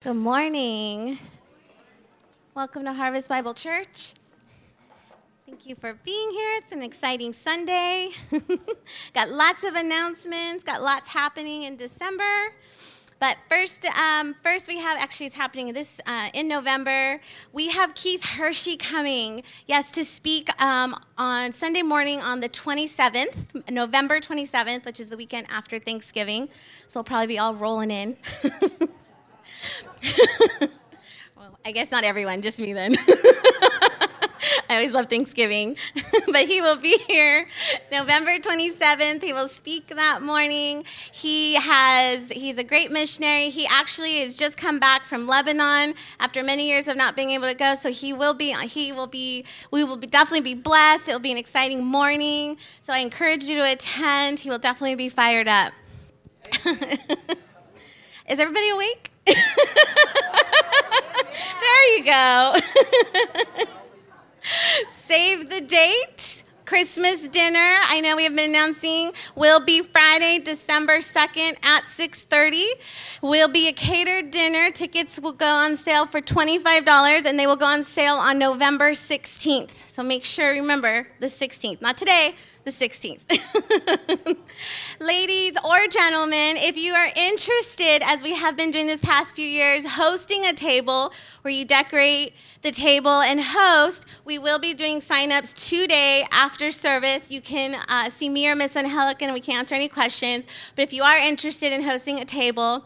Good morning. Welcome to Harvest Bible Church. Thank you for being here. It's an exciting Sunday. got lots of announcements, got lots happening in December. But first, um, first we have actually it's happening this uh, in November. We have Keith Hershey coming, yes, to speak um, on Sunday morning on the 27th, November 27th, which is the weekend after Thanksgiving. So we'll probably be all rolling in. well, I guess not everyone, just me then. I always love Thanksgiving. but he will be here November 27th. He will speak that morning. He has he's a great missionary. He actually has just come back from Lebanon after many years of not being able to go. So he will be he will be we will be, definitely be blessed. It will be an exciting morning. So I encourage you to attend. He will definitely be fired up. Is everybody awake? there you go. Save the date. Christmas dinner. I know we have been announcing will be Friday, December 2nd at 6:30. Will be a catered dinner. Tickets will go on sale for $25 and they will go on sale on November 16th. So make sure remember the 16th. Not today, the 16th. Ladies or gentlemen, if you are interested, as we have been doing this past few years, hosting a table where you decorate the table and host, we will be doing signups today after service. You can uh, see me or Miss Angelica and we can answer any questions. But if you are interested in hosting a table,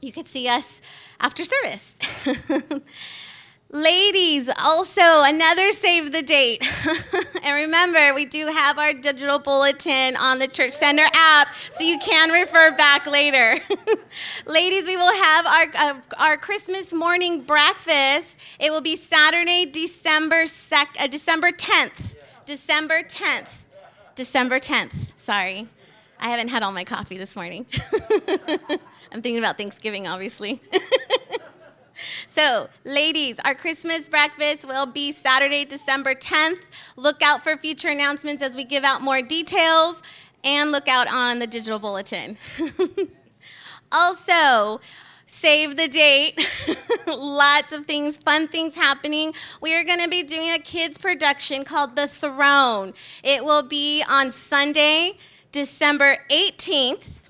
you could see us after service. Ladies, also another save the date. and remember, we do have our digital bulletin on the Church Center app, so you can refer back later. Ladies, we will have our, uh, our Christmas morning breakfast. It will be Saturday, December, sec- uh, December 10th. December 10th. December 10th. Sorry. I haven't had all my coffee this morning. I'm thinking about Thanksgiving, obviously. So, ladies, our Christmas breakfast will be Saturday, December 10th. Look out for future announcements as we give out more details and look out on the digital bulletin. also, save the date. Lots of things, fun things happening. We are going to be doing a kids production called The Throne. It will be on Sunday, December 18th.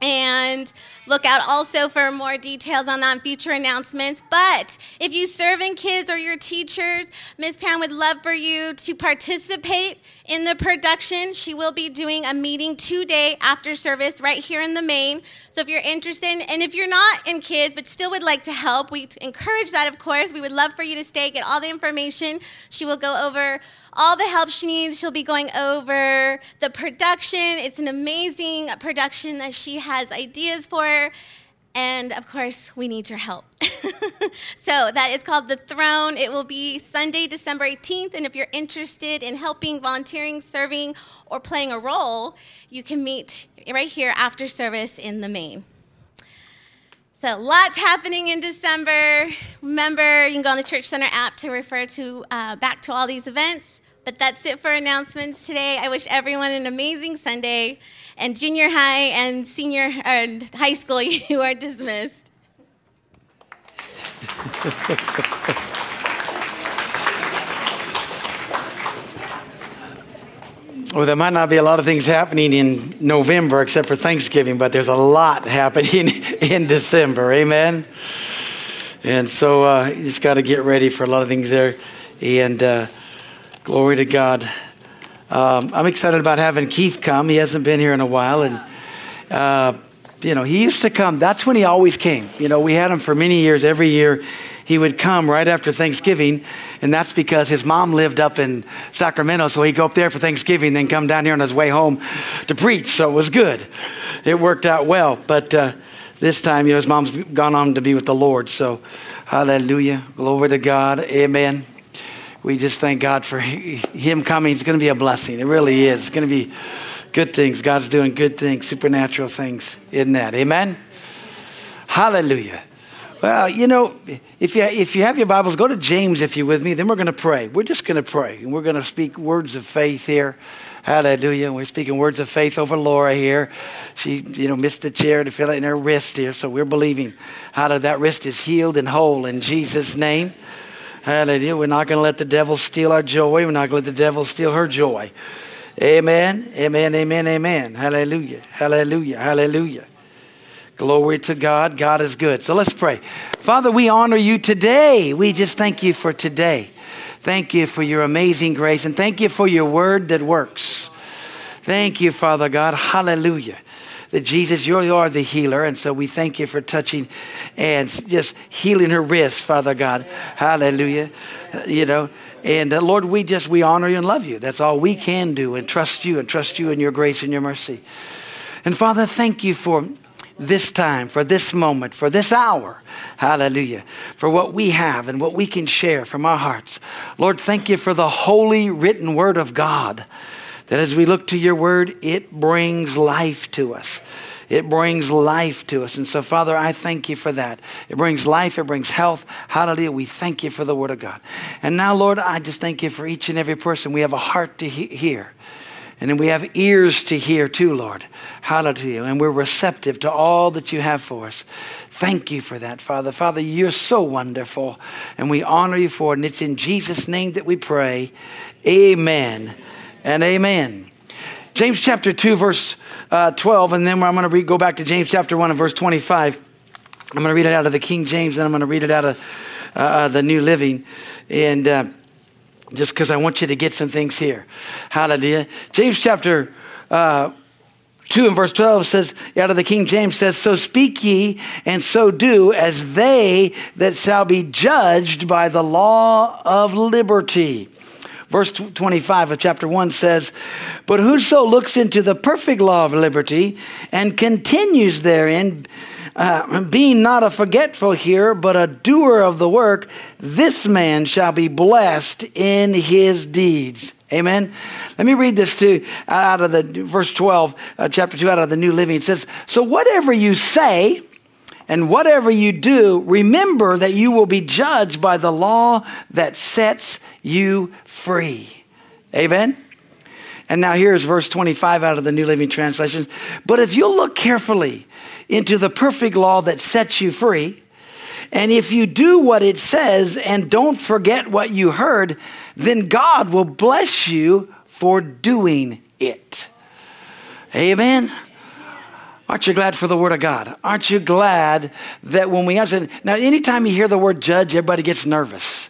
And Look out also for more details on that future announcements. But if you serve in kids or your teachers, Ms. Pam would love for you to participate in the production. She will be doing a meeting today after service right here in the main. So if you're interested, and if you're not in kids but still would like to help, we encourage that, of course. We would love for you to stay, get all the information. She will go over all the help she needs. She'll be going over the production. It's an amazing production that she has ideas for. And of course, we need your help. so that is called The Throne. It will be Sunday, December 18th. And if you're interested in helping, volunteering, serving, or playing a role, you can meet right here after service in the main. So, lots happening in December. Remember, you can go on the Church Center app to refer to uh, back to all these events. But that's it for announcements today. I wish everyone an amazing Sunday. And junior high and senior and high school, you are dismissed. Well, there might not be a lot of things happening in November except for Thanksgiving, but there's a lot happening in December. Amen. And so uh, you just got to get ready for a lot of things there. And uh, Glory to God. Um, I'm excited about having Keith come. He hasn't been here in a while. And, uh, you know, he used to come. That's when he always came. You know, we had him for many years. Every year he would come right after Thanksgiving. And that's because his mom lived up in Sacramento. So he'd go up there for Thanksgiving, then come down here on his way home to preach. So it was good. It worked out well. But uh, this time, you know, his mom's gone on to be with the Lord. So hallelujah. Glory to God. Amen we just thank God for Him coming. It's going to be a blessing. It really is. It's going to be good things. God's doing good things, supernatural things in that. Amen? Hallelujah. Well, you know, if you, if you have your Bibles, go to James if you're with me. Then we're going to pray. We're just going to pray. And we're going to speak words of faith here. Hallelujah. We're speaking words of faith over Laura here. She, you know, missed the chair to feel it in her wrist here. So we're believing, how that wrist is healed and whole in Jesus' name. Hallelujah. We're not going to let the devil steal our joy. We're not going to let the devil steal her joy. Amen. Amen. Amen. Amen. Hallelujah. Hallelujah. Hallelujah. Glory to God. God is good. So let's pray. Father, we honor you today. We just thank you for today. Thank you for your amazing grace and thank you for your word that works. Thank you, Father God. Hallelujah. That Jesus, you are the healer. And so we thank you for touching and just healing her wrist, Father God. Hallelujah. You know, and uh, Lord, we just, we honor you and love you. That's all we can do and trust you and trust you in your grace and your mercy. And Father, thank you for this time, for this moment, for this hour. Hallelujah. For what we have and what we can share from our hearts. Lord, thank you for the holy written word of God. That as we look to your word, it brings life to us. It brings life to us. And so, Father, I thank you for that. It brings life, it brings health. Hallelujah. We thank you for the word of God. And now, Lord, I just thank you for each and every person. We have a heart to he- hear. And then we have ears to hear too, Lord. Hallelujah. And we're receptive to all that you have for us. Thank you for that, Father. Father, you're so wonderful. And we honor you for it. And it's in Jesus' name that we pray. Amen and amen. James chapter 2, verse uh, 12. And then I'm going to go back to James chapter 1 and verse 25. I'm going to read it out of the King James and I'm going to read it out of uh, uh the New Living. And. Uh, just because I want you to get some things here. Hallelujah. James chapter uh, 2 and verse 12 says, out of the King James says, So speak ye and so do as they that shall be judged by the law of liberty. Verse 25 of chapter 1 says, But whoso looks into the perfect law of liberty and continues therein, uh, being not a forgetful hearer, but a doer of the work, this man shall be blessed in his deeds. Amen. Let me read this too out of the verse 12, uh, chapter 2, out of the New Living. It says, So whatever you say and whatever you do, remember that you will be judged by the law that sets you free. Amen. And now here's verse 25 out of the New Living Translation. But if you look carefully into the perfect law that sets you free, and if you do what it says and don't forget what you heard, then God will bless you for doing it. Amen. Aren't you glad for the Word of God? Aren't you glad that when we answer? Now, anytime you hear the word judge, everybody gets nervous.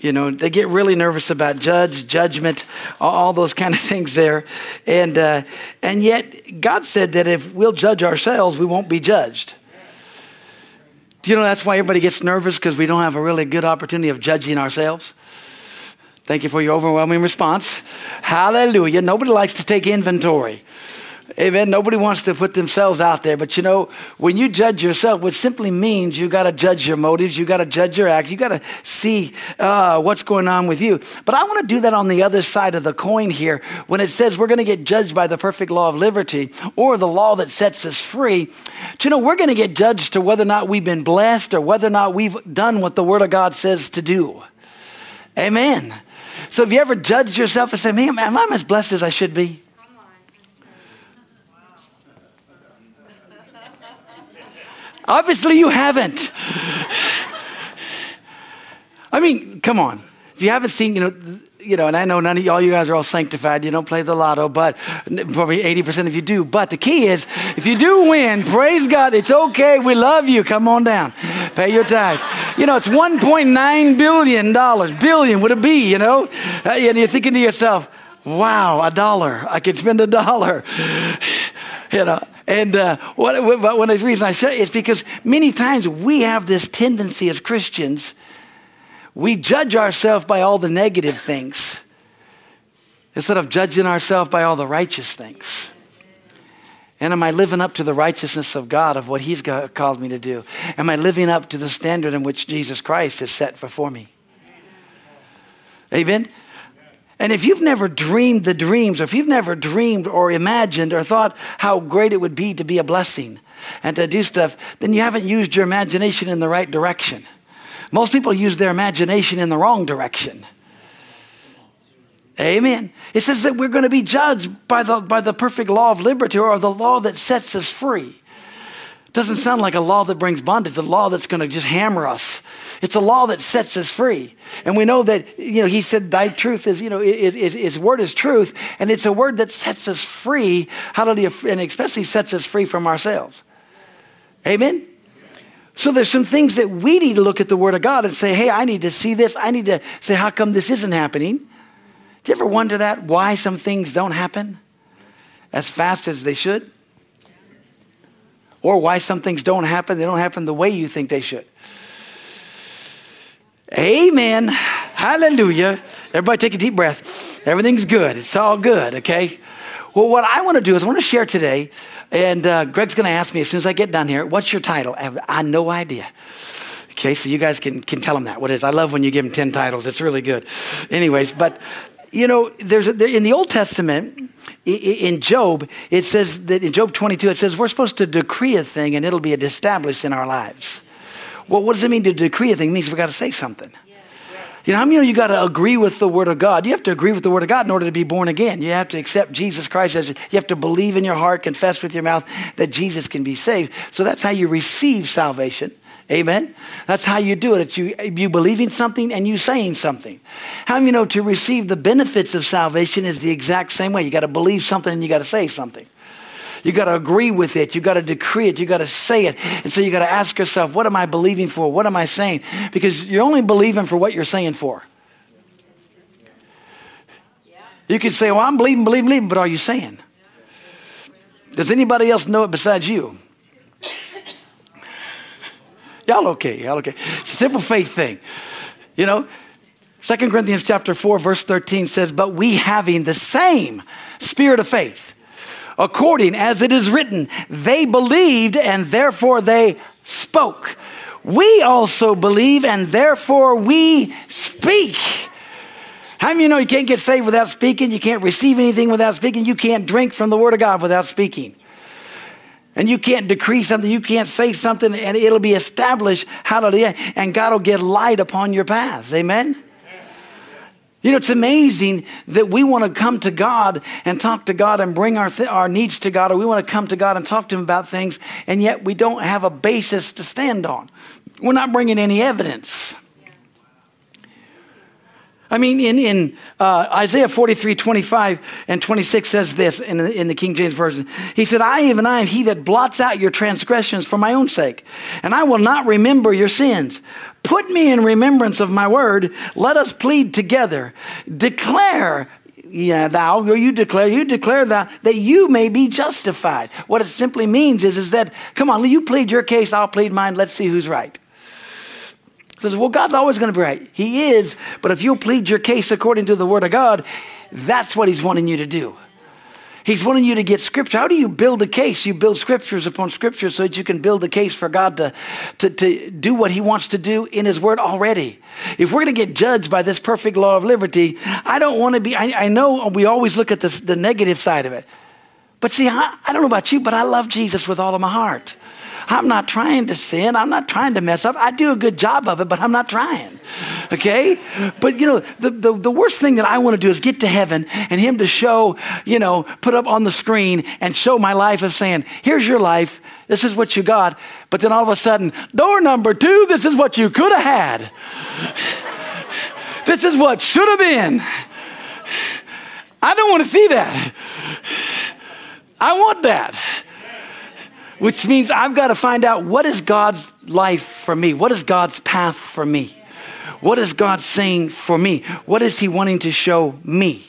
You know, they get really nervous about judge, judgment, all, those kind of things there. And, uh, and yet, God said that if we'll judge ourselves, we won't be judged. Do you know that's why everybody gets nervous because we don't have a really good opportunity of judging ourselves? Thank you for your overwhelming response. Hallelujah. Nobody likes to take inventory. Amen. Nobody wants to put themselves out there. But you know, when you judge yourself, which simply means you got to judge your motives, you got to judge your acts, you got to see uh, what's going on with you. But I want to do that on the other side of the coin here when it says we're going to get judged by the perfect law of liberty or the law that sets us free. You know, we're going to get judged to whether or not we've been blessed or whether or not we've done what the Word of God says to do. Amen. So have you ever judged yourself and said, man, am I as blessed as I should be? Obviously, you haven't. I mean, come on. If you haven't seen, you know, you know, and I know none of y'all, you guys are all sanctified. You don't play the lotto, but probably 80% of you do. But the key is, if you do win, praise God, it's okay. We love you. Come on down. Pay your tithes. You know, it's $1.9 billion. Billion would it be, you know? Uh, and you're thinking to yourself, wow, a dollar. I could spend a dollar. You know, and uh, what, what, one of the reasons I say is because many times we have this tendency as Christians, we judge ourselves by all the negative things instead of judging ourselves by all the righteous things. And am I living up to the righteousness of God, of what He's called me to do? Am I living up to the standard in which Jesus Christ has set before me? Amen? And if you've never dreamed the dreams, or if you've never dreamed or imagined or thought how great it would be to be a blessing, and to do stuff, then you haven't used your imagination in the right direction. Most people use their imagination in the wrong direction. Amen. It says that we're going to be judged by the, by the perfect law of liberty or the law that sets us free. Doesn't sound like a law that brings bondage, a law that's going to just hammer us. It's a law that sets us free. And we know that, you know, he said, Thy truth is, you know, his, his word is truth. And it's a word that sets us free, hallelujah, and especially sets us free from ourselves. Amen? So there's some things that we need to look at the word of God and say, hey, I need to see this. I need to say, how come this isn't happening? Do you ever wonder that? Why some things don't happen as fast as they should? Or why some things don't happen, they don't happen the way you think they should. Amen. Hallelujah. Everybody take a deep breath. Everything's good. It's all good, okay? Well, what I want to do is I want to share today, and uh, Greg's going to ask me as soon as I get done here, what's your title? I have, I have no idea. Okay, so you guys can, can tell him that. What is? I love when you give him 10 titles. It's really good. Anyways, but you know, there's a, there, in the Old Testament, in Job, it says that in Job 22, it says we're supposed to decree a thing and it'll be established in our lives. Well, what does it mean to decree a thing? It means we've got to say something. You know, how many of you got to agree with the Word of God? You have to agree with the Word of God in order to be born again. You have to accept Jesus Christ as you have to believe in your heart, confess with your mouth that Jesus can be saved. So that's how you receive salvation. Amen. That's how you do it. It's you, you believing something and you saying something. How you know to receive the benefits of salvation is the exact same way? You got to believe something and you got to say something. You got to agree with it. You got to decree it. You got to say it. And so you got to ask yourself, what am I believing for? What am I saying? Because you're only believing for what you're saying for. You can say, well, I'm believing, believing, believing, but are you saying? Does anybody else know it besides you? Y'all okay? Y'all okay? It's a simple faith thing. You know, Second Corinthians chapter 4, verse 13 says, But we having the same spirit of faith, according as it is written, they believed and therefore they spoke. We also believe and therefore we speak. How many you know you can't get saved without speaking? You can't receive anything without speaking. You can't drink from the Word of God without speaking. And you can't decree something, you can't say something, and it'll be established. Hallelujah. And God will get light upon your path. Amen. You know, it's amazing that we want to come to God and talk to God and bring our, th- our needs to God, or we want to come to God and talk to Him about things, and yet we don't have a basis to stand on. We're not bringing any evidence. I mean, in, in uh, Isaiah 43, 25 and 26 says this in the, in the King James Version. He said, I, even I, am he that blots out your transgressions for my own sake, and I will not remember your sins. Put me in remembrance of my word. Let us plead together. Declare yeah, thou, or you declare, you declare thou, that you may be justified. What it simply means is, is that, come on, you plead your case, I'll plead mine, let's see who's right says, well, God's always going to be right. He is, but if you plead your case according to the Word of God, that's what He's wanting you to do. He's wanting you to get scripture. How do you build a case? You build scriptures upon scriptures so that you can build a case for God to, to, to do what He wants to do in His Word already. If we're going to get judged by this perfect law of liberty, I don't want to be, I, I know we always look at this, the negative side of it. But see, I, I don't know about you, but I love Jesus with all of my heart. I'm not trying to sin. I'm not trying to mess up. I do a good job of it, but I'm not trying. Okay? But you know, the, the, the worst thing that I want to do is get to heaven and Him to show, you know, put up on the screen and show my life of saying, here's your life. This is what you got. But then all of a sudden, door number two, this is what you could have had. this is what should have been. I don't want to see that. I want that which means I've got to find out what is God's life for me? What is God's path for me? What is God saying for me? What is He wanting to show me?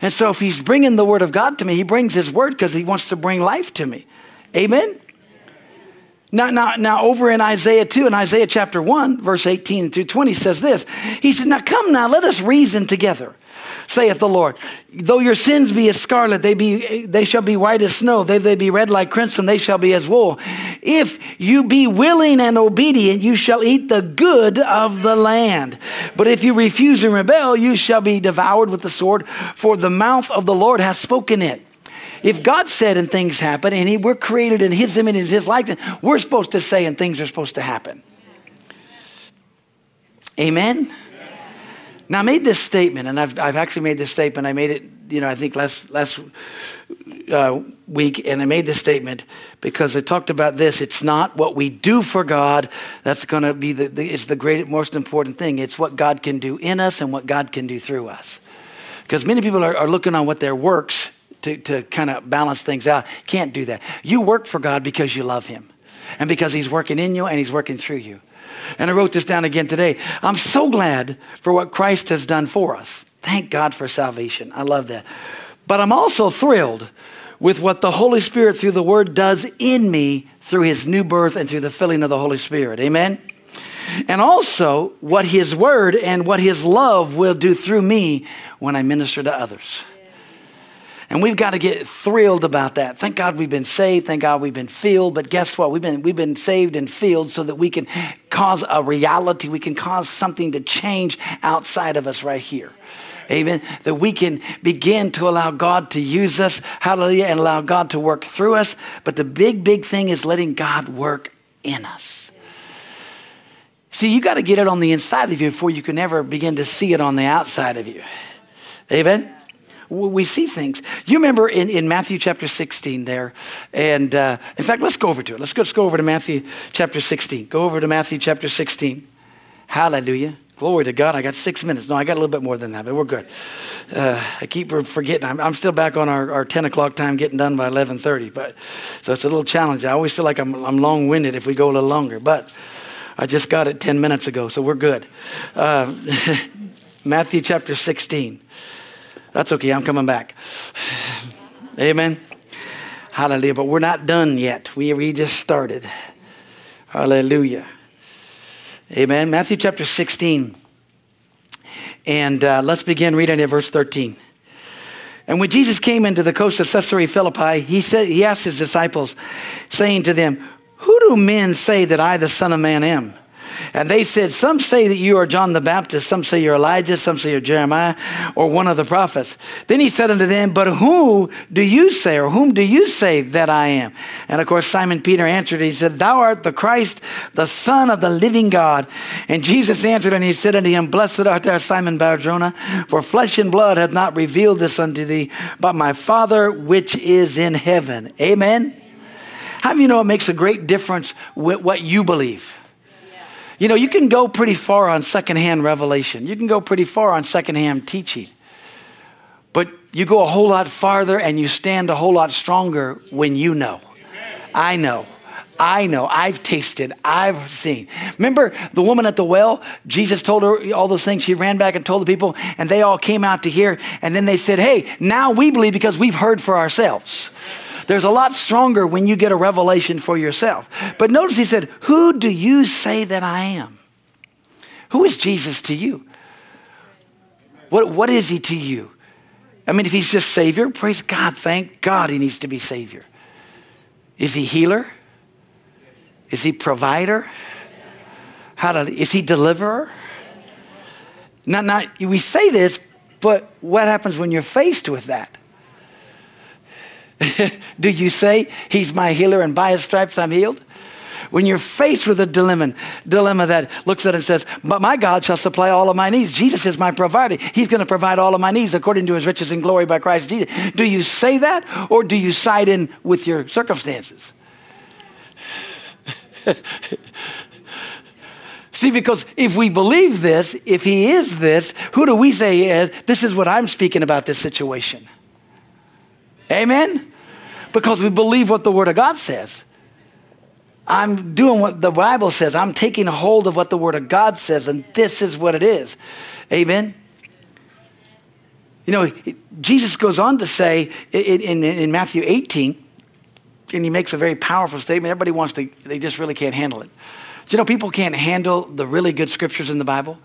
And so, if He's bringing the Word of God to me, He brings His Word because He wants to bring life to me. Amen? Now, now, now, over in Isaiah 2, in Isaiah chapter 1, verse 18 through 20 says this He said, Now come now, let us reason together saith the Lord. Though your sins be as scarlet, they, be, they shall be white as snow. They, they be red like crimson, they shall be as wool. If you be willing and obedient, you shall eat the good of the land. But if you refuse and rebel, you shall be devoured with the sword, for the mouth of the Lord has spoken it. If God said and things happen, and he, we're created in His image and His likeness, we're supposed to say and things are supposed to happen. Amen? Now, I made this statement, and I've, I've actually made this statement. I made it, you know, I think last, last uh, week, and I made this statement because I talked about this. It's not what we do for God that's going to be the, the, it's the great, most important thing. It's what God can do in us and what God can do through us. Because many people are, are looking on what their works to, to kind of balance things out. Can't do that. You work for God because you love Him and because He's working in you and He's working through you. And I wrote this down again today. I'm so glad for what Christ has done for us. Thank God for salvation. I love that. But I'm also thrilled with what the Holy Spirit through the Word does in me through His new birth and through the filling of the Holy Spirit. Amen? And also what His Word and what His love will do through me when I minister to others. And we've got to get thrilled about that. Thank God we've been saved. Thank God we've been filled. But guess what? We've been, we've been saved and filled so that we can cause a reality. We can cause something to change outside of us right here. Amen. That we can begin to allow God to use us. Hallelujah. And allow God to work through us. But the big, big thing is letting God work in us. See, you got to get it on the inside of you before you can ever begin to see it on the outside of you. Amen we see things. You remember in, in Matthew chapter 16 there, and uh, in fact, let's go over to it. Let's go, let's go over to Matthew chapter 16. Go over to Matthew chapter 16. Hallelujah. Glory to God. I got six minutes. No, I got a little bit more than that, but we're good. Uh, I keep forgetting. I'm, I'm, still back on our, our 10 o'clock time, getting done by 11.30. But, so it's a little challenge. I always feel like I'm, I'm long-winded if we go a little longer. But I just got it 10 minutes ago, so we're good. Uh, Matthew chapter 16. That's okay, I'm coming back. Amen. Hallelujah. But we're not done yet. We, we just started. Hallelujah. Amen. Matthew chapter 16. And uh, let's begin reading at verse 13. And when Jesus came into the coast of Caesarea Philippi, he said he asked his disciples, saying to them, Who do men say that I, the Son of Man, am? And they said, Some say that you are John the Baptist, some say you're Elijah, some say you're Jeremiah, or one of the prophets. Then he said unto them, But who do you say, or whom do you say that I am? And of course, Simon Peter answered, He said, Thou art the Christ, the Son of the living God. And Jesus answered, and he said unto him, Blessed art thou, Simon Barjona, for flesh and blood hath not revealed this unto thee, but my Father which is in heaven. Amen. How do you know it makes a great difference with what you believe? You know, you can go pretty far on secondhand revelation, you can go pretty far on secondhand teaching. But you go a whole lot farther and you stand a whole lot stronger when you know. I know. I know. I've tasted. I've seen. Remember the woman at the well? Jesus told her all those things. She ran back and told the people, and they all came out to hear. And then they said, Hey, now we believe because we've heard for ourselves. There's a lot stronger when you get a revelation for yourself. But notice he said, Who do you say that I am? Who is Jesus to you? What, what is he to you? I mean, if he's just Savior, praise God. Thank God he needs to be Savior. Is he healer? Is he provider? How to, is he deliverer? Not, not, we say this, but what happens when you're faced with that? Do you say, He's my healer and by His stripes I'm healed? When you're faced with a dilemma, dilemma that looks at it and says, But my God shall supply all of my needs. Jesus is my provider. He's going to provide all of my needs according to his riches and glory by Christ Jesus. Do you say that or do you side in with your circumstances? See, because if we believe this, if he is this, who do we say he is? This is what I'm speaking about this situation. Amen? because we believe what the Word of God says. I'm doing what the Bible says. I'm taking hold of what the Word of God says, and this is what it is. Amen. You know, Jesus goes on to say in, Matthew 18, and he makes a very powerful statement. Everybody wants to, they just really can't handle it. Do you know, people can't handle the really good scriptures in the Bible.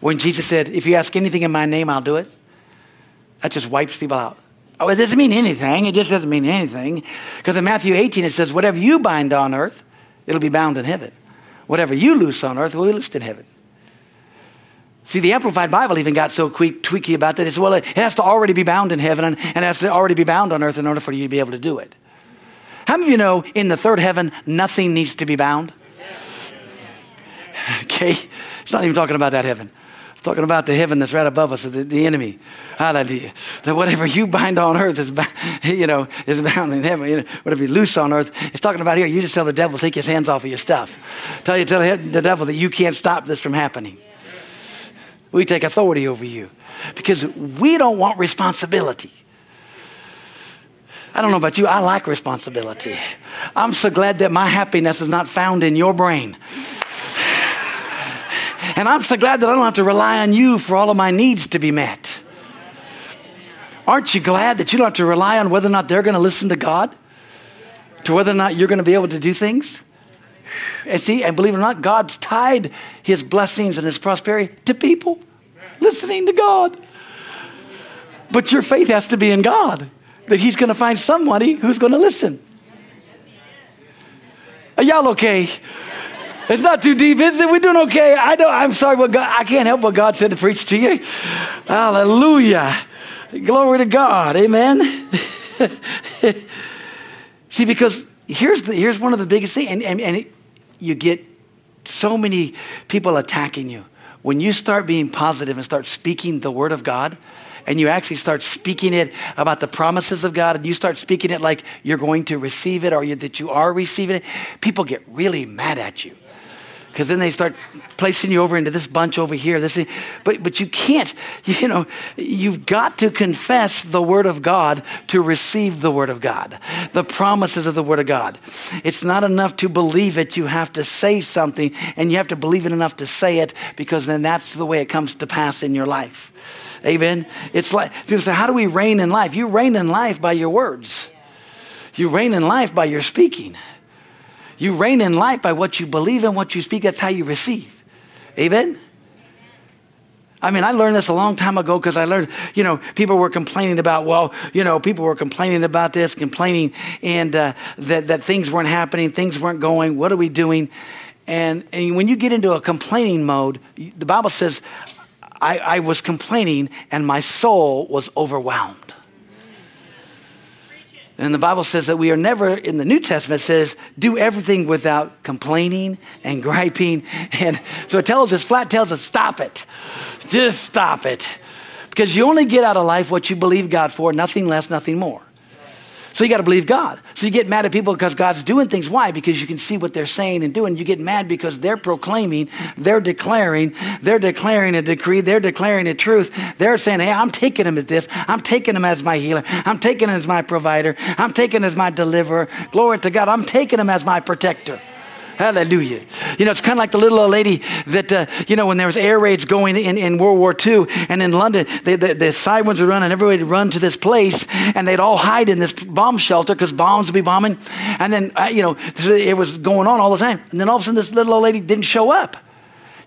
When Jesus said, If you ask anything in my name, I'll do it, that just wipes people out. Oh, it doesn't mean anything. It just doesn't mean anything. Because in Matthew 18, it says, whatever you bind on earth, it'll be bound in heaven. Whatever you loose on earth will be loosed in heaven. See, the Amplified Bible even got so tweaky about that. It's well, it has to already be bound in heaven and, and it has to already be bound on earth in order for you to be able to do it. How many of you know in the third heaven, nothing needs to be bound? Okay? It's not even talking about that heaven. Talking about the heaven that's right above us, the, the enemy. Hallelujah. That whatever you bind on earth is, you know, is bound in heaven. You know, whatever you loose on earth, it's talking about here. You just tell the devil, take his hands off of your stuff. Tell you, tell the devil that you can't stop this from happening. We take authority over you because we don't want responsibility. I don't know about you, I like responsibility. I'm so glad that my happiness is not found in your brain. And I'm so glad that I don't have to rely on you for all of my needs to be met. Aren't you glad that you don't have to rely on whether or not they're going to listen to God? To whether or not you're going to be able to do things? And see, and believe it or not, God's tied his blessings and his prosperity to people listening to God. But your faith has to be in God, that he's going to find somebody who's going to listen. Are y'all okay? It's not too deep, is it? We're doing okay. I don't, I'm sorry what God, I can't help what God said to preach to you. Hallelujah. Glory to God. Amen. See, because here's, the, here's one of the biggest things, and, and, and it, you get so many people attacking you. When you start being positive and start speaking the word of God, and you actually start speaking it about the promises of God, and you start speaking it like you're going to receive it or you, that you are receiving it, people get really mad at you because then they start placing you over into this bunch over here. This, but but you can't. You know, you've got to confess the word of God to receive the word of God, the promises of the word of God. It's not enough to believe it. You have to say something, and you have to believe it enough to say it, because then that's the way it comes to pass in your life. Amen. It's like people say, "How do we reign in life?" You reign in life by your words. You reign in life by your speaking. You reign in life by what you believe and what you speak. That's how you receive. Amen? I mean, I learned this a long time ago because I learned, you know, people were complaining about, well, you know, people were complaining about this, complaining, and uh, that, that things weren't happening, things weren't going. What are we doing? And, and when you get into a complaining mode, the Bible says, I, I was complaining and my soul was overwhelmed. And the Bible says that we are never, in the New Testament, says, do everything without complaining and griping. And so it tells us, flat tells us, stop it. Just stop it. Because you only get out of life what you believe God for, nothing less, nothing more. So you got to believe God. So you get mad at people because God's doing things. Why? Because you can see what they're saying and doing. You get mad because they're proclaiming, they're declaring, they're declaring a decree, they're declaring a truth. They're saying, hey, I'm taking him at this. I'm taking him as my healer. I'm taking him as my provider. I'm taking him as my deliverer. Glory to God. I'm taking him as my protector. Hallelujah. You know, it's kind of like the little old lady that, uh, you know, when there was air raids going in, in World War II and in London, they, the, the sirens would run and everybody would run to this place and they'd all hide in this bomb shelter because bombs would be bombing. And then, uh, you know, it was going on all the time. And then all of a sudden this little old lady didn't show up.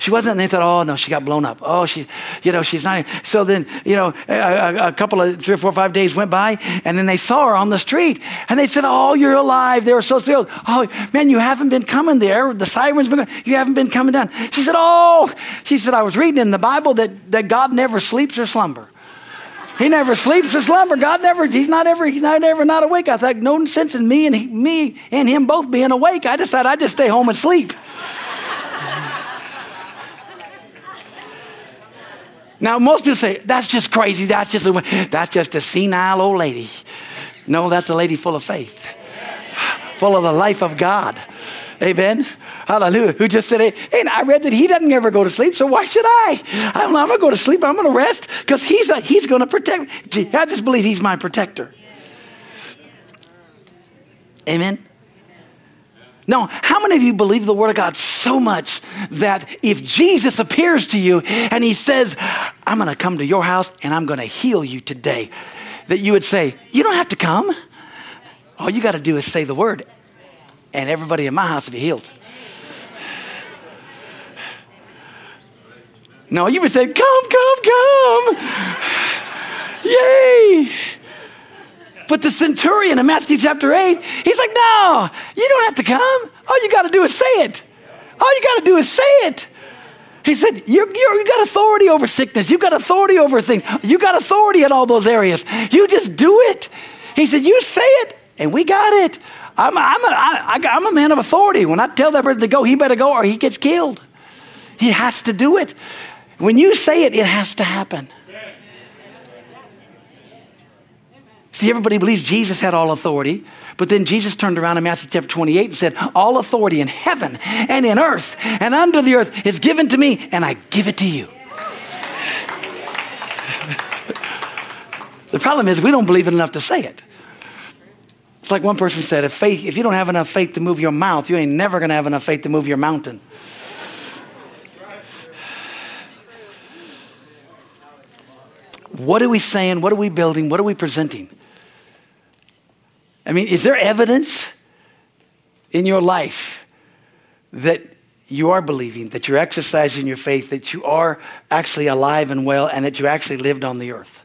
She wasn't, they thought, oh no, she got blown up. Oh, she, you know, she's not. Here. So then, you know, a, a, couple of three or four, five days went by, and then they saw her on the street, and they said, oh, you're alive. They were so thrilled. Oh, man, you haven't been coming there. The sirens been, you haven't been coming down. She said, oh, she said, I was reading in the Bible that, that God never sleeps or slumber. He never sleeps or slumber. God never, he's not ever, he's not ever not awake. I thought, no sense in me and he, me and him both being awake. I decided I'd just stay home and sleep. Now, most people say, that's just crazy. That's just, a, that's just a senile old lady. No, that's a lady full of faith, full of the life of God. Amen. Hallelujah. Who just said, hey, I read that he doesn't ever go to sleep, so why should I? I'm not going to go to sleep. I'm going to rest because he's, a, he's going to protect. I just believe he's my protector. Amen. Now, how many of you believe the Word of God so much that if Jesus appears to you and He says, I'm going to come to your house and I'm going to heal you today, that you would say, You don't have to come. All you got to do is say the word, and everybody in my house will be healed. No, you would say, Come, come, come. Yay. But the centurion in Matthew chapter 8, he's like, no, you don't have to come. All you got to do is say it. All you got to do is say it. He said, you you got authority over sickness. You got authority over things. You got authority in all those areas. You just do it. He said, You say it, and we got it. I'm a, I'm a, I, I'm a man of authority. When I tell that person to go, he better go or he gets killed. He has to do it. When you say it, it has to happen. See, everybody believes Jesus had all authority, but then Jesus turned around in Matthew chapter 28 and said, All authority in heaven and in earth and under the earth is given to me, and I give it to you. the problem is, we don't believe it enough to say it. It's like one person said, if, faith, if you don't have enough faith to move your mouth, you ain't never going to have enough faith to move your mountain. What are we saying? What are we building? What are we presenting? I mean, is there evidence in your life that you are believing, that you're exercising your faith, that you are actually alive and well, and that you actually lived on the earth?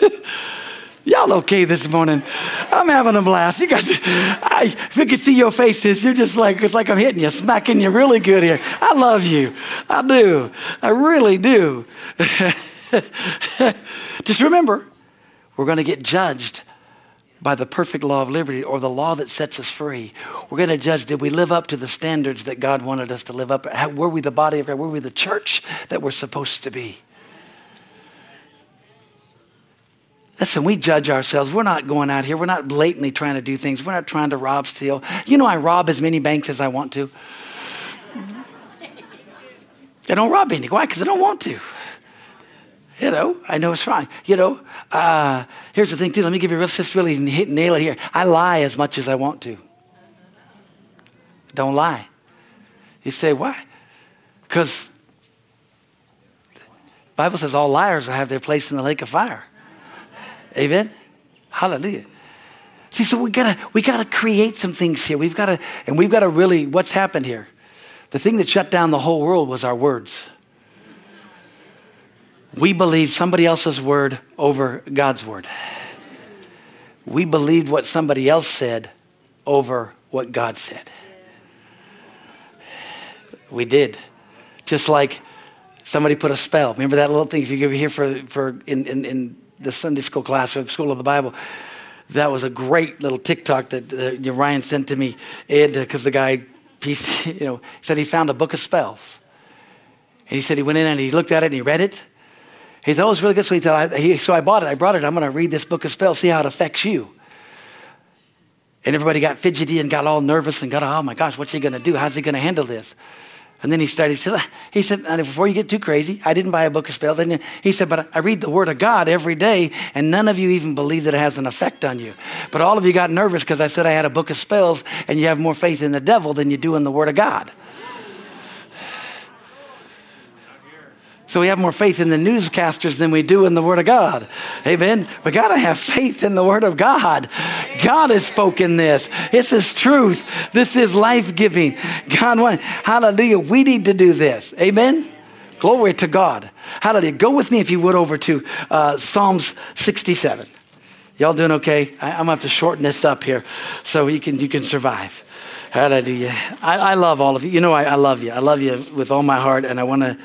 Y'all okay this morning? I'm having a blast. You guys, I, if you could see your faces, you're just like, it's like I'm hitting you, smacking you really good here. I love you. I do. I really do. just remember, we're going to get judged by the perfect law of liberty or the law that sets us free. We're going to judge did we live up to the standards that God wanted us to live up? Were we the body of God? Were we the church that we're supposed to be? Listen, we judge ourselves. We're not going out here. We're not blatantly trying to do things. We're not trying to rob, steal. You know, I rob as many banks as I want to. I don't rob any. Why? Because I don't want to. You know, I know it's wrong. You know, uh, here's the thing, too. Let me give you a real, just really hit nail it here. I lie as much as I want to. Don't lie. You say, why? Because Bible says all liars will have their place in the lake of fire. Amen? Hallelujah. See, so we gotta we gotta create some things here. We've gotta and we've gotta really what's happened here. The thing that shut down the whole world was our words. We believed somebody else's word over God's word. We believed what somebody else said over what God said. We did. Just like somebody put a spell. Remember that little thing if you ever hear for, for in, in, in the Sunday school class or the School of the Bible. That was a great little TikTok that uh, Ryan sent to me, Ed, because uh, the guy, he, you know, said he found a book of spells. And he said he went in and he looked at it and he read it. He said, oh, it's really good. So, he thought, I, he, so I bought it. I brought it. I'm going to read this book of spells, see how it affects you. And everybody got fidgety and got all nervous and got, oh my gosh, what's he going to do? How's he going to handle this? And then he started, he said, he said, before you get too crazy, I didn't buy a book of spells. And he said, but I read the word of God every day, and none of you even believe that it has an effect on you. But all of you got nervous because I said I had a book of spells, and you have more faith in the devil than you do in the word of God. So we have more faith in the newscasters than we do in the Word of God. Amen. We got to have faith in the Word of God. God has spoken this. This is truth. This is life giving. God, wants hallelujah. We need to do this. Amen. Glory to God. Hallelujah. Go with me, if you would, over to uh, Psalms 67. Y'all doing okay? I, am gonna have to shorten this up here so you can you can survive. Hallelujah. I, I love all of you. You know I, I love you. I love you with all my heart, and I want to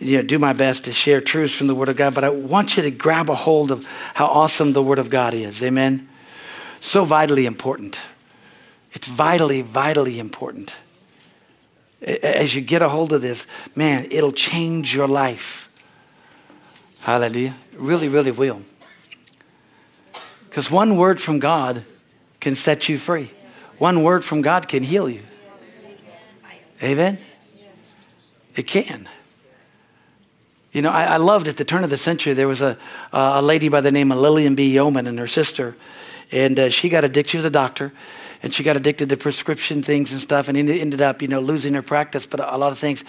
you know, do my best to share truths from the Word of God, but I want you to grab a hold of how awesome the Word of God is. Amen? So vitally important. It's vitally, vitally important. As you get a hold of this, man, it'll change your life. Hallelujah. Really, really will. Because one word from God can set you free, one word from God can heal you. Amen? It can. You know, I, I, loved at the turn of the century, there was a, uh, a lady by the name of Lillian B. Yeoman and her sister. And uh, she got addicted, she was a doctor, and she got addicted to prescription things and stuff and ended up, you know, losing her practice, but a, a lot of things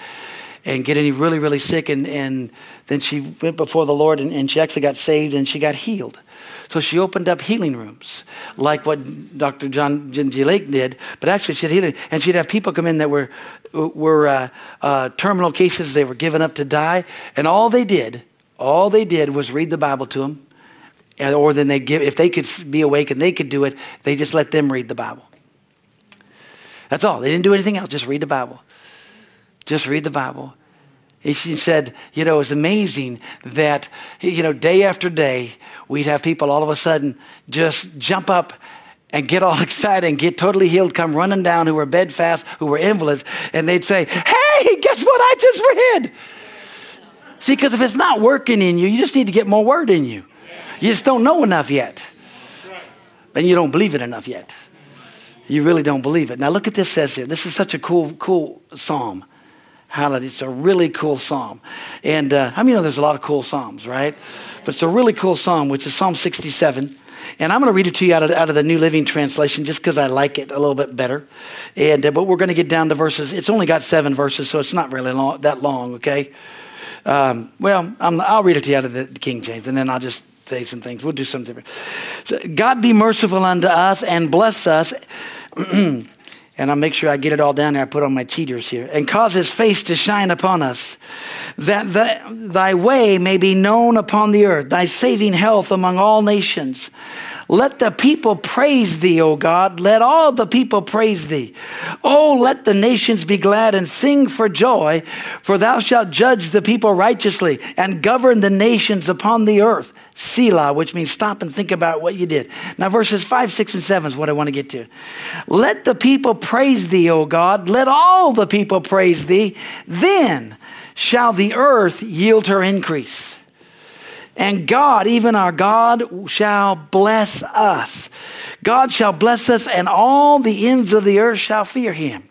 and getting really, really sick. And, and then she went before the Lord and, and she actually got saved and she got healed. So she opened up healing rooms, like what Dr. John G. Lake did, but actually she had healing. And she'd have people come in that were, were uh, uh, terminal cases, they were given up to die. And all they did, all they did was read the Bible to them. And, Or then they give, if they could be awake and they could do it, they just let them read the Bible. That's all. They didn't do anything else. Just read the Bible. Just read the Bible. He said, you know, it's amazing that, you know, day after day, we'd have people all of a sudden just jump up and get all excited and get totally healed, come running down who were bedfast, who were invalids, and they'd say, hey, guess what I just read? See, because if it's not working in you, you just need to get more word in you. You just don't know enough yet. And you don't believe it enough yet. You really don't believe it. Now look at this says here. This is such a cool, cool psalm. Hallelujah. It's a really cool psalm. And uh, I mean, you know there's a lot of cool psalms, right? But it's a really cool psalm, which is Psalm 67. And I'm going to read it to you out of, out of the New Living Translation just because I like it a little bit better. And, uh, but we're going to get down to verses. It's only got seven verses, so it's not really long, that long, okay? Um, well, i will read it to you out of the King James, and then I'll just say some things. We'll do something different. So, God be merciful unto us and bless us. and I'll make sure I get it all down there. I put on my cheaters here. And cause his face to shine upon us, that the, thy way may be known upon the earth, thy saving health among all nations. Let the people praise thee, O God. Let all the people praise thee. Oh, let the nations be glad and sing for joy, for thou shalt judge the people righteously and govern the nations upon the earth. Selah, which means stop and think about what you did. Now, verses 5, 6, and 7 is what I want to get to. Let the people praise thee, O God. Let all the people praise thee. Then shall the earth yield her increase. And God, even our God, shall bless us. God shall bless us, and all the ends of the earth shall fear him.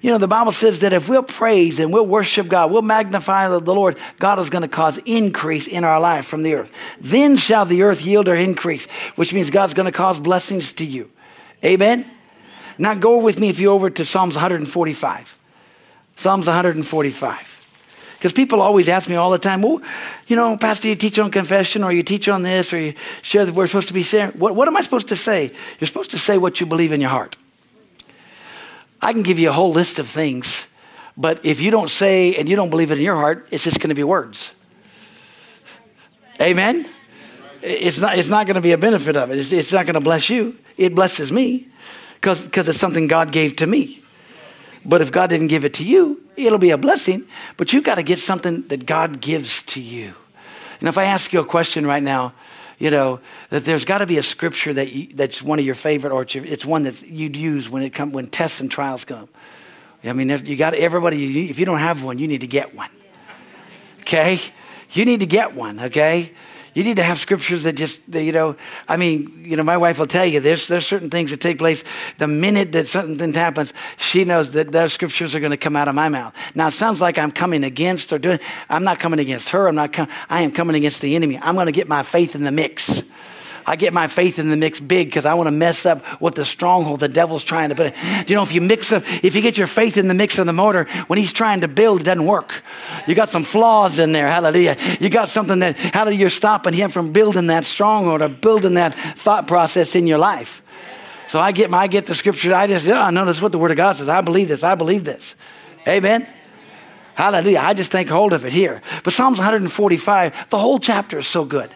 You know, the Bible says that if we'll praise and we'll worship God, we'll magnify the Lord, God is going to cause increase in our life from the earth. Then shall the earth yield her increase, which means God's going to cause blessings to you. Amen? Now go with me if you over to Psalms 145. Psalms 145. Because people always ask me all the time, well, you know, Pastor, you teach on confession or you teach on this or you share that we're supposed to be sharing. What, what am I supposed to say? You're supposed to say what you believe in your heart. I can give you a whole list of things, but if you don't say and you don't believe it in your heart, it's just going to be words. Amen? It's not, it's not going to be a benefit of it. It's, it's not going to bless you. It blesses me because it's something God gave to me. But if God didn't give it to you, it'll be a blessing. But you got to get something that God gives to you. And if I ask you a question right now, you know, that there's got to be a scripture that you, that's one of your favorite, or it's one that you'd use when it come when tests and trials come. I mean, you got everybody. If you don't have one, you need to get one. Okay, you need to get one. Okay, you need to have scriptures that just, you know, I mean, you know, my wife will tell you there's, there's certain things that take place. The minute that something happens, she knows that those scriptures are going to come out of my mouth. Now, it sounds like I'm coming against or doing, I'm not coming against her. I'm not, com- I am coming against the enemy. I'm going to get my faith in the mix. I get my faith in the mix big because I want to mess up what the stronghold the devil's trying to put. You know, if you mix up, if you get your faith in the mix of the motor, when he's trying to build, it doesn't work. You got some flaws in there. Hallelujah. You got something that, hallelujah, you're stopping him from building that stronghold or building that thought process in your life. So I get my, I get the scripture. I just, yeah, I know that's what the word of God says. I believe this. I believe this. Amen. Hallelujah. I just take hold of it here. But Psalms 145, the whole chapter is so good.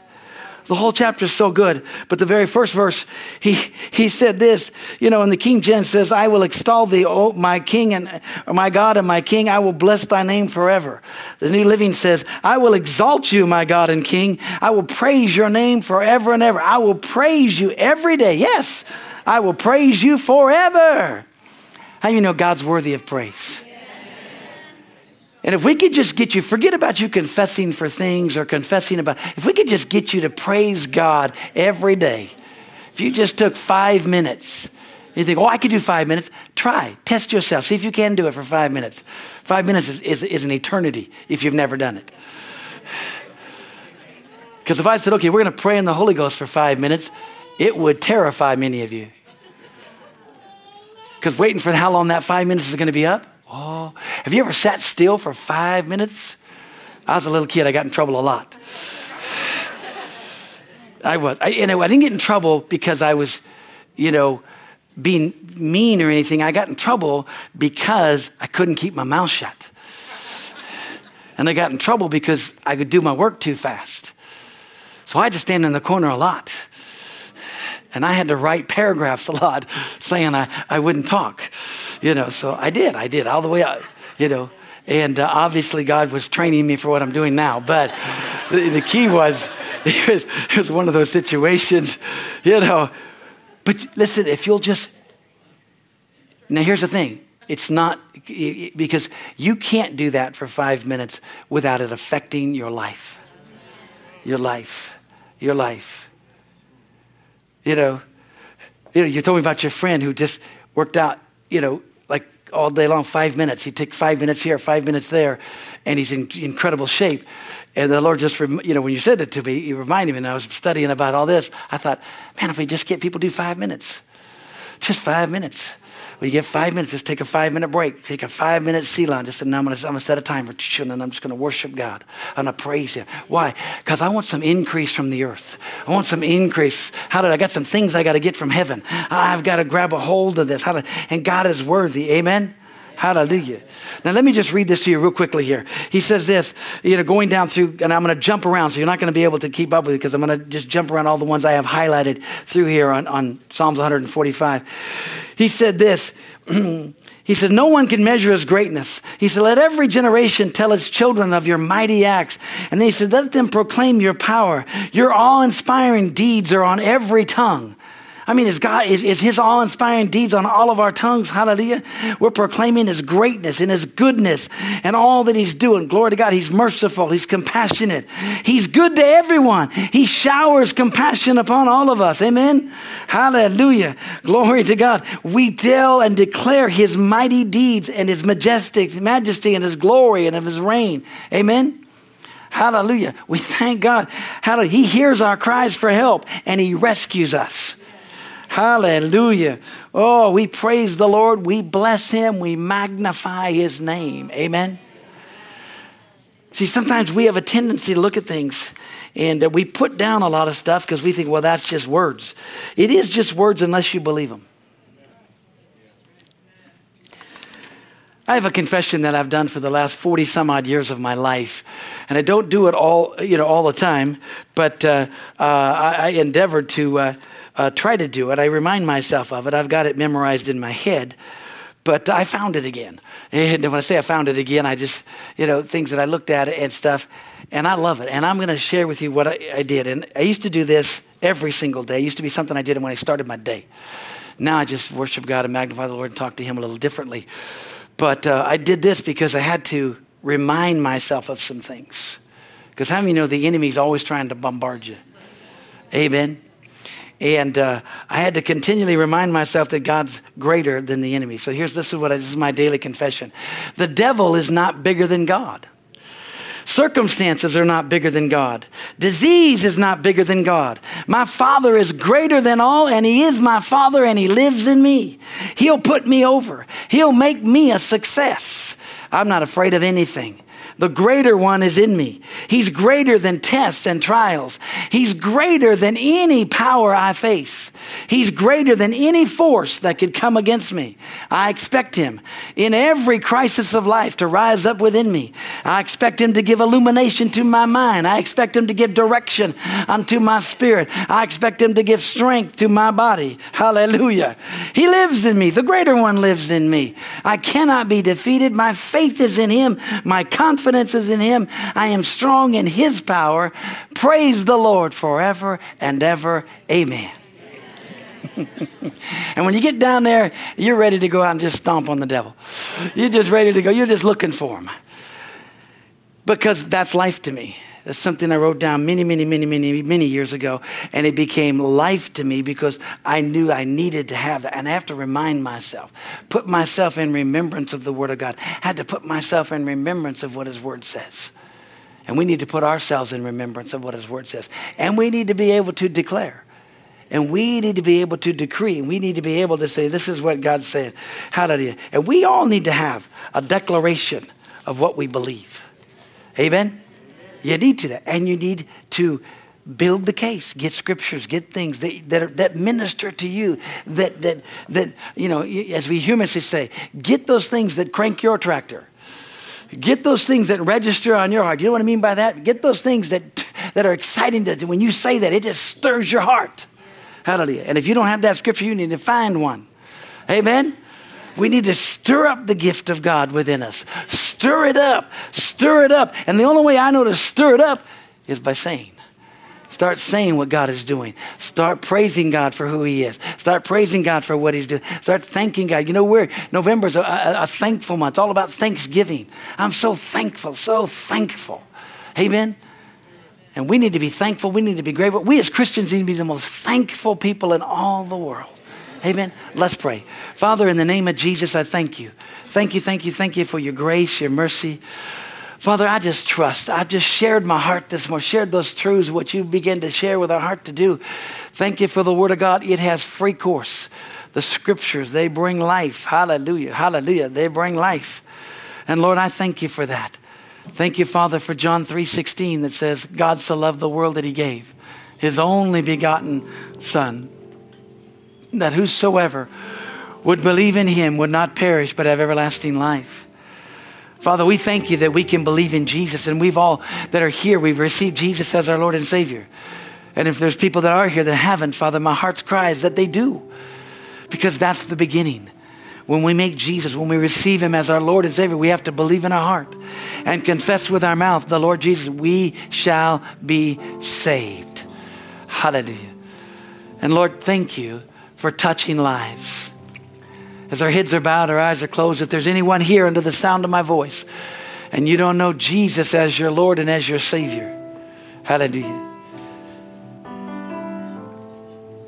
The whole chapter is so good. But the very first verse, he, he said this, you know, and the King James says, I will extol thee, O my King and my God and my King. I will bless thy name forever. The New Living says, I will exalt you, my God and King. I will praise your name forever and ever. I will praise you every day. Yes, I will praise you forever. How you know God's worthy of praise? And if we could just get you, forget about you confessing for things or confessing about, if we could just get you to praise God every day, if you just took five minutes, you think, oh, I could do five minutes. Try, test yourself, see if you can do it for five minutes. Five minutes is, is, is an eternity if you've never done it. Because if I said, okay, we're going to pray in the Holy Ghost for five minutes, it would terrify many of you. Because waiting for how long that five minutes is going to be up, Oh, have you ever sat still for five minutes? I was a little kid. I got in trouble a lot. I was. I, and I didn't get in trouble because I was, you know, being mean or anything. I got in trouble because I couldn't keep my mouth shut. And I got in trouble because I could do my work too fast. So I had to stand in the corner a lot. And I had to write paragraphs a lot saying I, I wouldn't talk You know, so I did. I did all the way out, you know. And uh, obviously, God was training me for what I'm doing now. But the, the key was it, was it was one of those situations, you know. But listen, if you'll just. Now, here's the thing it's not because you can't do that for five minutes without it affecting your life. Your life. Your life. You know, you know, you told me about your friend who just worked out, you know, all day long, five minutes. He'd take five minutes here, five minutes there, and he's in incredible shape. And the Lord just, you know, when you said that to me, He reminded me, and I was studying about all this. I thought, man, if we just get people to do five minutes, just five minutes. We get five minutes, just take a five minute break, take a five minute Selah, just say, now I'm going to set a timer, and I'm just going to worship God. I'm going to praise Him. Why? Because I want some increase from the earth. I want some increase. How did I got some things I got to get from heaven? I've got to grab a hold of this. How did, and God is worthy. Amen. Hallelujah. Now, let me just read this to you real quickly here. He says this, you know, going down through, and I'm going to jump around, so you're not going to be able to keep up with it because I'm going to just jump around all the ones I have highlighted through here on, on Psalms 145. He said this. He said, No one can measure his greatness. He said, Let every generation tell its children of your mighty acts. And then he said, Let them proclaim your power. Your awe inspiring deeds are on every tongue. I mean, is God is, is His awe-inspiring deeds on all of our tongues? Hallelujah! We're proclaiming His greatness and His goodness and all that He's doing. Glory to God! He's merciful. He's compassionate. He's good to everyone. He showers compassion upon all of us. Amen. Hallelujah! Glory to God. We tell and declare His mighty deeds and His majestic majesty and His glory and of His reign. Amen. Hallelujah. We thank God. Hallelujah. He hears our cries for help and He rescues us. Hallelujah. Oh, we praise the Lord. We bless him. We magnify his name. Amen. See, sometimes we have a tendency to look at things and we put down a lot of stuff because we think, well, that's just words. It is just words unless you believe them. I have a confession that I've done for the last 40 some odd years of my life. And I don't do it all, you know, all the time, but uh, uh, I, I endeavored to uh, uh, try to do it. I remind myself of it. I've got it memorized in my head, but I found it again. And when I say I found it again, I just, you know, things that I looked at and stuff, and I love it. And I'm going to share with you what I, I did. And I used to do this every single day. It used to be something I did when I started my day. Now I just worship God and magnify the Lord and talk to Him a little differently. But uh, I did this because I had to remind myself of some things. Because how many know the enemy's always trying to bombard you? Amen. And uh, I had to continually remind myself that God's greater than the enemy. So here's this is what I, this is my daily confession. The devil is not bigger than God. Circumstances are not bigger than God. Disease is not bigger than God. My Father is greater than all, and He is my Father, and He lives in me. He'll put me over, He'll make me a success. I'm not afraid of anything. The greater one is in me. He's greater than tests and trials. He's greater than any power I face. He's greater than any force that could come against me. I expect him in every crisis of life to rise up within me. I expect him to give illumination to my mind. I expect him to give direction unto my spirit. I expect him to give strength to my body. Hallelujah. He lives in me. The greater one lives in me. I cannot be defeated. My faith is in him. My confidence is in him. I am strong in his power. Praise the Lord forever and ever. Amen. and when you get down there, you're ready to go out and just stomp on the devil. You're just ready to go. You're just looking for him. Because that's life to me. That's something I wrote down many, many, many, many, many years ago. And it became life to me because I knew I needed to have that. And I have to remind myself, put myself in remembrance of the Word of God. I had to put myself in remembrance of what His Word says. And we need to put ourselves in remembrance of what His Word says. And we need to be able to declare. And we need to be able to decree. And we need to be able to say, this is what God said. Hallelujah. And we all need to have a declaration of what we believe. Amen? You need to that. And you need to build the case, get scriptures, get things that, that, are, that minister to you, that, that, that, you know, as we humans say, get those things that crank your tractor. Get those things that register on your heart. You know what I mean by that? Get those things that, that are exciting that when you say that, it just stirs your heart. Hallelujah. And if you don't have that scripture, you need to find one. Amen. We need to stir up the gift of God within us. Stir it up. Stir it up. And the only way I know to stir it up is by saying. Start saying what God is doing. Start praising God for who He is. Start praising God for what He's doing. Start thanking God. You know, we're November's a, a, a thankful month. It's all about Thanksgiving. I'm so thankful, so thankful. Amen. And we need to be thankful. We need to be grateful. We as Christians need to be the most thankful people in all the world. Amen. Let's pray. Father, in the name of Jesus, I thank you. Thank you, thank you, thank you for your grace, your mercy. Father, I just trust. I've just shared my heart this morning, shared those truths, what you begin to share with our heart to do. Thank you for the Word of God. It has free course. The scriptures, they bring life. Hallelujah. Hallelujah. They bring life. And Lord, I thank you for that. Thank you, Father, for John 3:16 that says, God so loved the world that he gave his only begotten Son, that whosoever would believe in him would not perish but have everlasting life. Father, we thank you that we can believe in Jesus, and we've all that are here, we've received Jesus as our Lord and Savior. And if there's people that are here that haven't, Father, my heart's cry is that they do, because that's the beginning. When we make Jesus, when we receive Him as our Lord and Savior, we have to believe in our heart and confess with our mouth the Lord Jesus. We shall be saved. Hallelujah. And Lord, thank you for touching lives as our heads are bowed, our eyes are closed, if there's anyone here under the sound of my voice and you don't know Jesus as your Lord and as your Savior, hallelujah.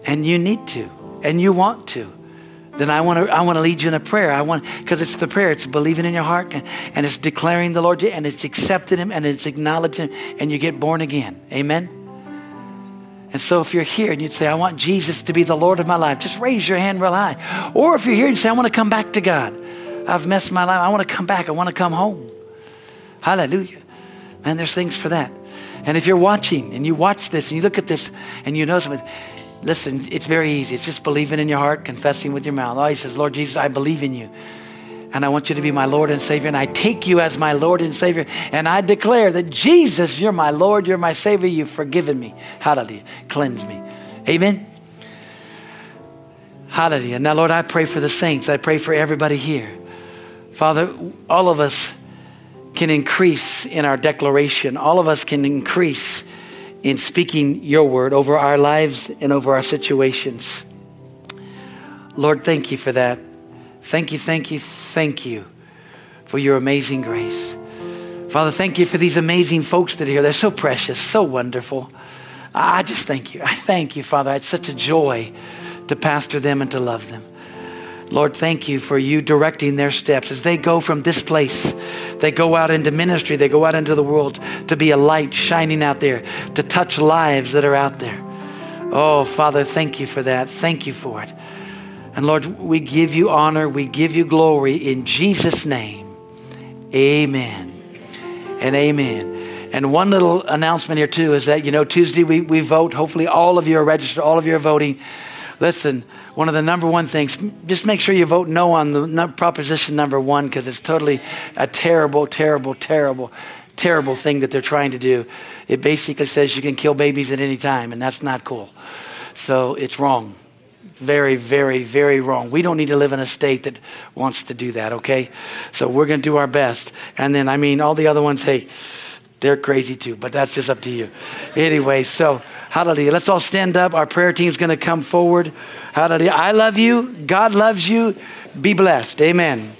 And you need to, and you want to, then I want to I want to lead you in a prayer. I want because it's the prayer. It's believing in your heart and, and it's declaring the Lord and it's accepting Him and it's acknowledging Him and you get born again. Amen. And so if you're here and you'd say, I want Jesus to be the Lord of my life, just raise your hand real high. Or if you're here and you say, I want to come back to God. I've messed my life. I want to come back. I want to come home. Hallelujah. Man, there's things for that. And if you're watching and you watch this and you look at this and you know something, listen, it's very easy. It's just believing in your heart, confessing with your mouth. Oh, he says, Lord Jesus, I believe in you and I want you to be my Lord and Savior. And I take you as my Lord and Savior. And I declare that Jesus, you're my Lord, you're my Savior, you've forgiven me. Hallelujah. Cleanse me. Amen. Hallelujah. Now, Lord, I pray for the saints. I pray for everybody here. Father, all of us can increase in our declaration. All of us can increase in speaking your word over our lives and over our situations. Lord, thank you for that. Thank you, thank you, thank you for your amazing grace. Father, thank you for these amazing folks that are here. They're so precious, so wonderful. I just thank you. I thank you, Father. It's such a joy to pastor them and to love them. Lord, thank you for you directing their steps as they go from this place. They go out into ministry, they go out into the world to be a light shining out there, to touch lives that are out there. Oh, Father, thank you for that. Thank you for it. And Lord, we give you honor, we give you glory in Jesus' name. Amen and amen. And one little announcement here, too, is that, you know, Tuesday we, we vote. Hopefully, all of you are registered, all of you are voting. Listen, one of the number one things, just make sure you vote no on the proposition number one because it's totally a terrible, terrible, terrible, terrible thing that they're trying to do. It basically says you can kill babies at any time, and that's not cool. So it's wrong very, very, very wrong. We don't need to live in a state that wants to do that, okay? So we're going to do our best. And then, I mean, all the other ones, hey, they're crazy too, but that's just up to you. Anyway, so hallelujah. Let's all stand up. Our prayer team's going to come forward. Hallelujah. I love you. God loves you. Be blessed. Amen.